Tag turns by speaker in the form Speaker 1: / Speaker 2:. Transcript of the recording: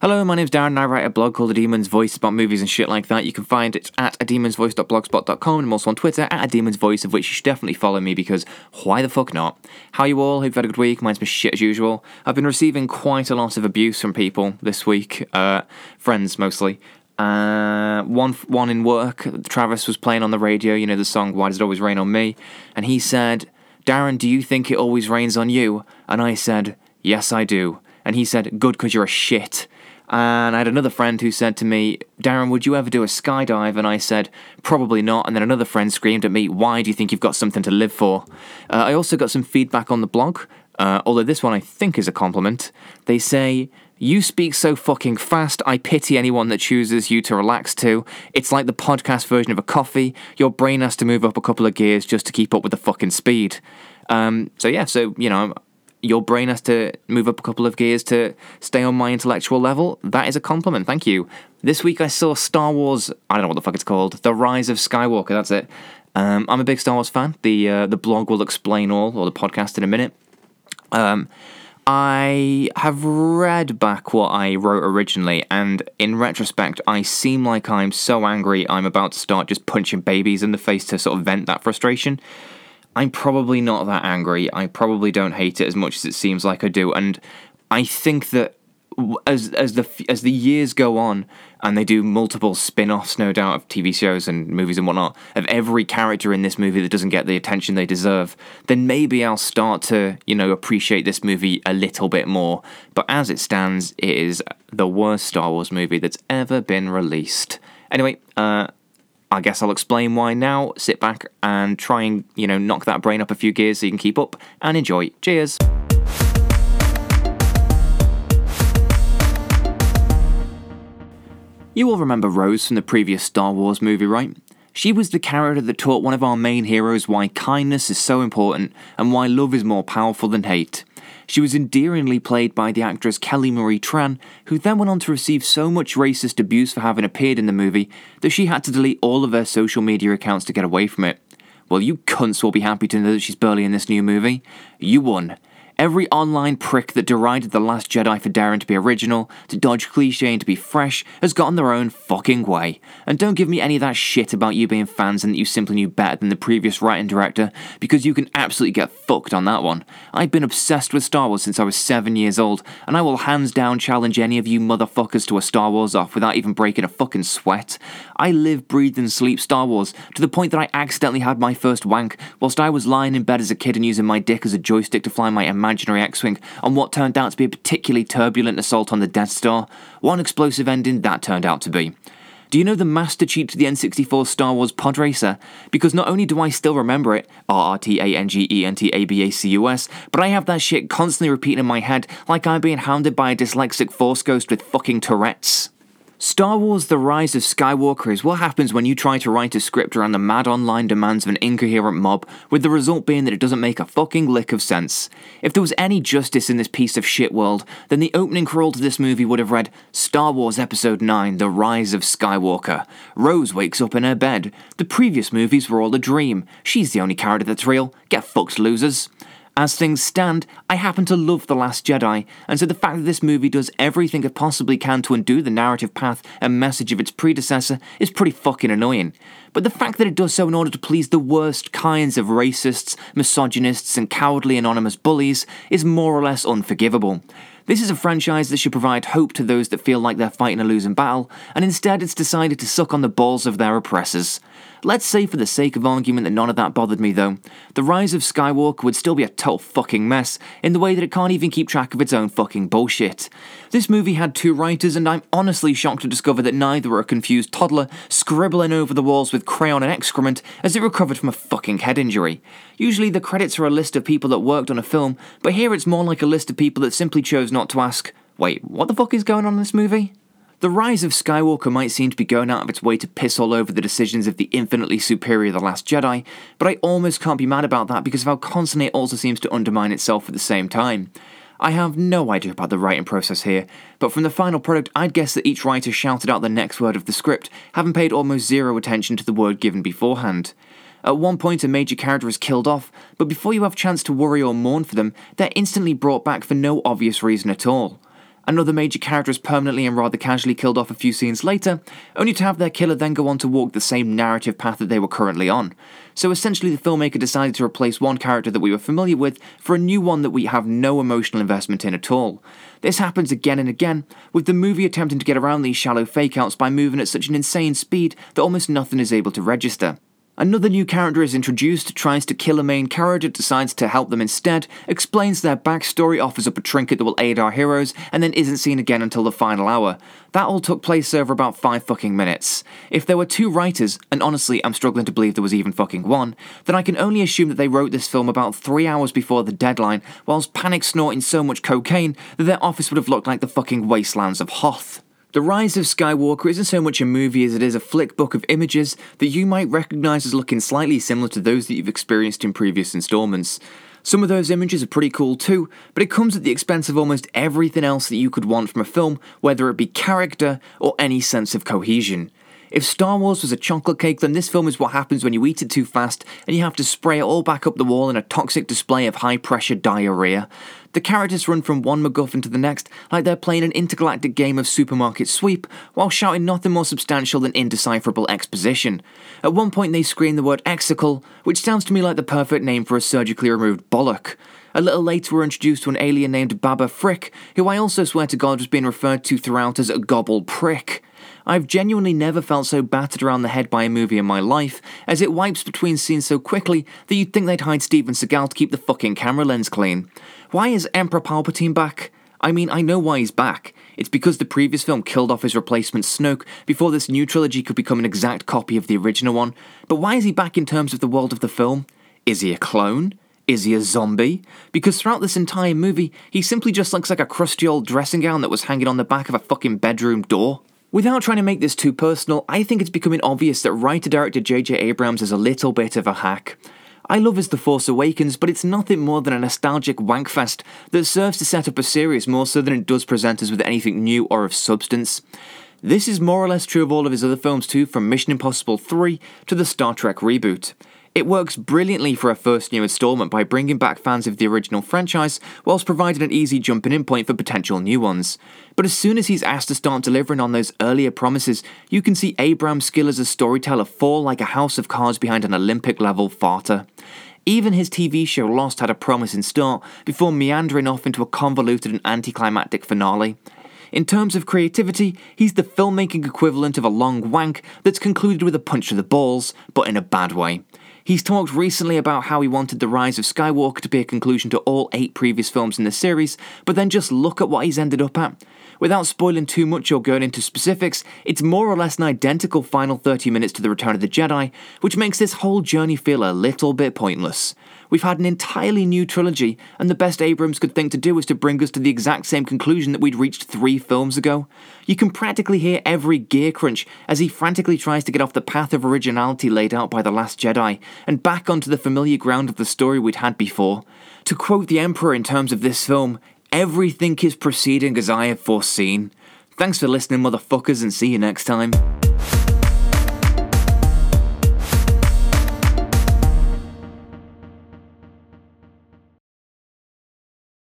Speaker 1: Hello, my name's Darren and I write a blog called A Demon's Voice about movies and shit like that. You can find it at a demonsvoice.blogspot.com and I'm also on Twitter at a demon's voice, of which you should definitely follow me because why the fuck not? How you all? Hope you've had a good week. Mine's been shit as usual. I've been receiving quite a lot of abuse from people this week, uh, friends mostly. Uh, one one in work, Travis was playing on the radio, you know, the song Why Does It Always Rain on Me? And he said, Darren, do you think it always rains on you? And I said, Yes, I do. And he said, Good, because you're a shit. And I had another friend who said to me, Darren, would you ever do a skydive? And I said, probably not. And then another friend screamed at me, Why do you think you've got something to live for? Uh, I also got some feedback on the blog, uh, although this one I think is a compliment. They say, you speak so fucking fast, I pity anyone that chooses you to relax to. It's like the podcast version of a coffee. Your brain has to move up a couple of gears just to keep up with the fucking speed. Um, so, yeah, so, you know, your brain has to move up a couple of gears to stay on my intellectual level. That is a compliment. Thank you. This week I saw Star Wars. I don't know what the fuck it's called. The Rise of Skywalker. That's it. Um, I'm a big Star Wars fan. The uh, the blog will explain all, or the podcast in a minute. Um, I have read back what I wrote originally, and in retrospect, I seem like I'm so angry I'm about to start just punching babies in the face to sort of vent that frustration. I'm probably not that angry. I probably don't hate it as much as it seems like I do, and I think that as as the as the years go on and they do multiple spin-offs no doubt of TV shows and movies and whatnot of every character in this movie that doesn't get the attention they deserve then maybe I'll start to you know appreciate this movie a little bit more. But as it stands it is the worst Star Wars movie that's ever been released. Anyway uh I guess I'll explain why now. Sit back and try and, you know, knock that brain up a few gears so you can keep up and enjoy. Cheers. You all remember Rose from the previous Star Wars movie, right? She was the character that taught one of our main heroes why kindness is so important and why love is more powerful than hate. She was endearingly played by the actress Kelly Marie Tran, who then went on to receive so much racist abuse for having appeared in the movie that she had to delete all of her social media accounts to get away from it. Well, you cunts will be happy to know that she's barely in this new movie. You won. Every online prick that derided The Last Jedi for daring to be original, to dodge cliche and to be fresh, has gotten their own fucking way. And don't give me any of that shit about you being fans and that you simply knew better than the previous writer and director, because you can absolutely get fucked on that one. I've been obsessed with Star Wars since I was seven years old, and I will hands down challenge any of you motherfuckers to a Star Wars off without even breaking a fucking sweat. I live, breathe, and sleep Star Wars, to the point that I accidentally had my first wank whilst I was lying in bed as a kid and using my dick as a joystick to fly my imaginary X Wing on what turned out to be a particularly turbulent assault on the Death Star. One explosive ending that turned out to be. Do you know the master cheat to the N64 Star Wars Pod Racer? Because not only do I still remember it, R R T A N G E N T A B A C U S, but I have that shit constantly repeating in my head like I'm being hounded by a dyslexic Force Ghost with fucking Tourette's. Star Wars The Rise of Skywalker is what happens when you try to write a script around the mad online demands of an incoherent mob, with the result being that it doesn't make a fucking lick of sense. If there was any justice in this piece of shit world, then the opening crawl to this movie would have read Star Wars Episode 9 The Rise of Skywalker. Rose wakes up in her bed. The previous movies were all a dream. She's the only character that's real. Get fucked, losers. As things stand, I happen to love The Last Jedi, and so the fact that this movie does everything it possibly can to undo the narrative path and message of its predecessor is pretty fucking annoying. But the fact that it does so in order to please the worst kinds of racists, misogynists, and cowardly anonymous bullies is more or less unforgivable. This is a franchise that should provide hope to those that feel like they're fighting a losing battle, and instead it's decided to suck on the balls of their oppressors. Let's say, for the sake of argument, that none of that bothered me though. The Rise of Skywalker would still be a total fucking mess, in the way that it can't even keep track of its own fucking bullshit. This movie had two writers, and I'm honestly shocked to discover that neither were a confused toddler scribbling over the walls with crayon and excrement as it recovered from a fucking head injury. Usually the credits are a list of people that worked on a film, but here it's more like a list of people that simply chose not to ask, wait, what the fuck is going on in this movie? The rise of Skywalker might seem to be going out of its way to piss all over the decisions of the infinitely superior The Last Jedi, but I almost can't be mad about that because of how constantly it also seems to undermine itself at the same time. I have no idea about the writing process here, but from the final product, I'd guess that each writer shouted out the next word of the script, having paid almost zero attention to the word given beforehand. At one point, a major character is killed off, but before you have chance to worry or mourn for them, they're instantly brought back for no obvious reason at all. Another major character is permanently and rather casually killed off a few scenes later, only to have their killer then go on to walk the same narrative path that they were currently on. So essentially, the filmmaker decided to replace one character that we were familiar with for a new one that we have no emotional investment in at all. This happens again and again, with the movie attempting to get around these shallow fakeouts by moving at such an insane speed that almost nothing is able to register. Another new character is introduced, tries to kill a main character, decides to help them instead, explains their backstory, offers up a trinket that will aid our heroes, and then isn't seen again until the final hour. That all took place over about 5 fucking minutes. If there were two writers, and honestly I'm struggling to believe there was even fucking one, then I can only assume that they wrote this film about 3 hours before the deadline, whilst panic snorting so much cocaine that their office would have looked like the fucking wastelands of Hoth. The Rise of Skywalker isn't so much a movie as it is a flick book of images that you might recognise as looking slightly similar to those that you've experienced in previous installments. Some of those images are pretty cool too, but it comes at the expense of almost everything else that you could want from a film, whether it be character or any sense of cohesion. If Star Wars was a chocolate cake, then this film is what happens when you eat it too fast and you have to spray it all back up the wall in a toxic display of high pressure diarrhea. The characters run from one MacGuffin to the next like they're playing an intergalactic game of supermarket sweep while shouting nothing more substantial than indecipherable exposition. At one point, they scream the word exegol, which sounds to me like the perfect name for a surgically removed bollock. A little later, we're introduced to an alien named Babu Frik, who I also swear to God was being referred to throughout as a gobble prick. I've genuinely never felt so battered around the head by a movie in my life, as it wipes between scenes so quickly that you'd think they'd hide Steven Seagal to keep the fucking camera lens clean. Why is Emperor Palpatine back? I mean, I know why he's back. It's because the previous film killed off his replacement Snoke before this new trilogy could become an exact copy of the original one. But why is he back in terms of the world of the film? Is he a clone? Is he a zombie? Because throughout this entire movie, he simply just looks like a crusty old dressing gown that was hanging on the back of a fucking bedroom door. Without trying to make this too personal, I think it's becoming obvious that writer director J.J. Abrams is a little bit of a hack. I love as The Force Awakens, but it's nothing more than a nostalgic wankfest that serves to set up a series more so than it does present us with anything new or of substance. This is more or less true of all of his other films too, from Mission Impossible 3 to the Star Trek reboot. It works brilliantly for a first new installment by bringing back fans of the original franchise, whilst providing an easy jumping in point for potential new ones. But as soon as he's asked to start delivering on those earlier promises, you can see Abrams' skill as a storyteller fall like a house of cards behind an Olympic level farter. Even his TV show Lost had a promising start before meandering off into a convoluted and anticlimactic finale. In terms of creativity, he's the filmmaking equivalent of a long wank that's concluded with a punch to the balls, but in a bad way. He's talked recently about how he wanted The Rise of Skywalker to be a conclusion to all eight previous films in the series, but then just look at what he's ended up at. Without spoiling too much or going into specifics, it's more or less an identical final 30 minutes to The Return of the Jedi, which makes this whole journey feel a little bit pointless. We've had an entirely new trilogy, and the best Abrams could think to do is to bring us to the exact same conclusion that we'd reached three films ago. You can practically hear every gear crunch as he frantically tries to get off the path of originality laid out by The Last Jedi and back onto the familiar ground of the story we'd had before. To quote the Emperor in terms of this film, everything is proceeding as I have foreseen. Thanks for listening, motherfuckers, and see you next time.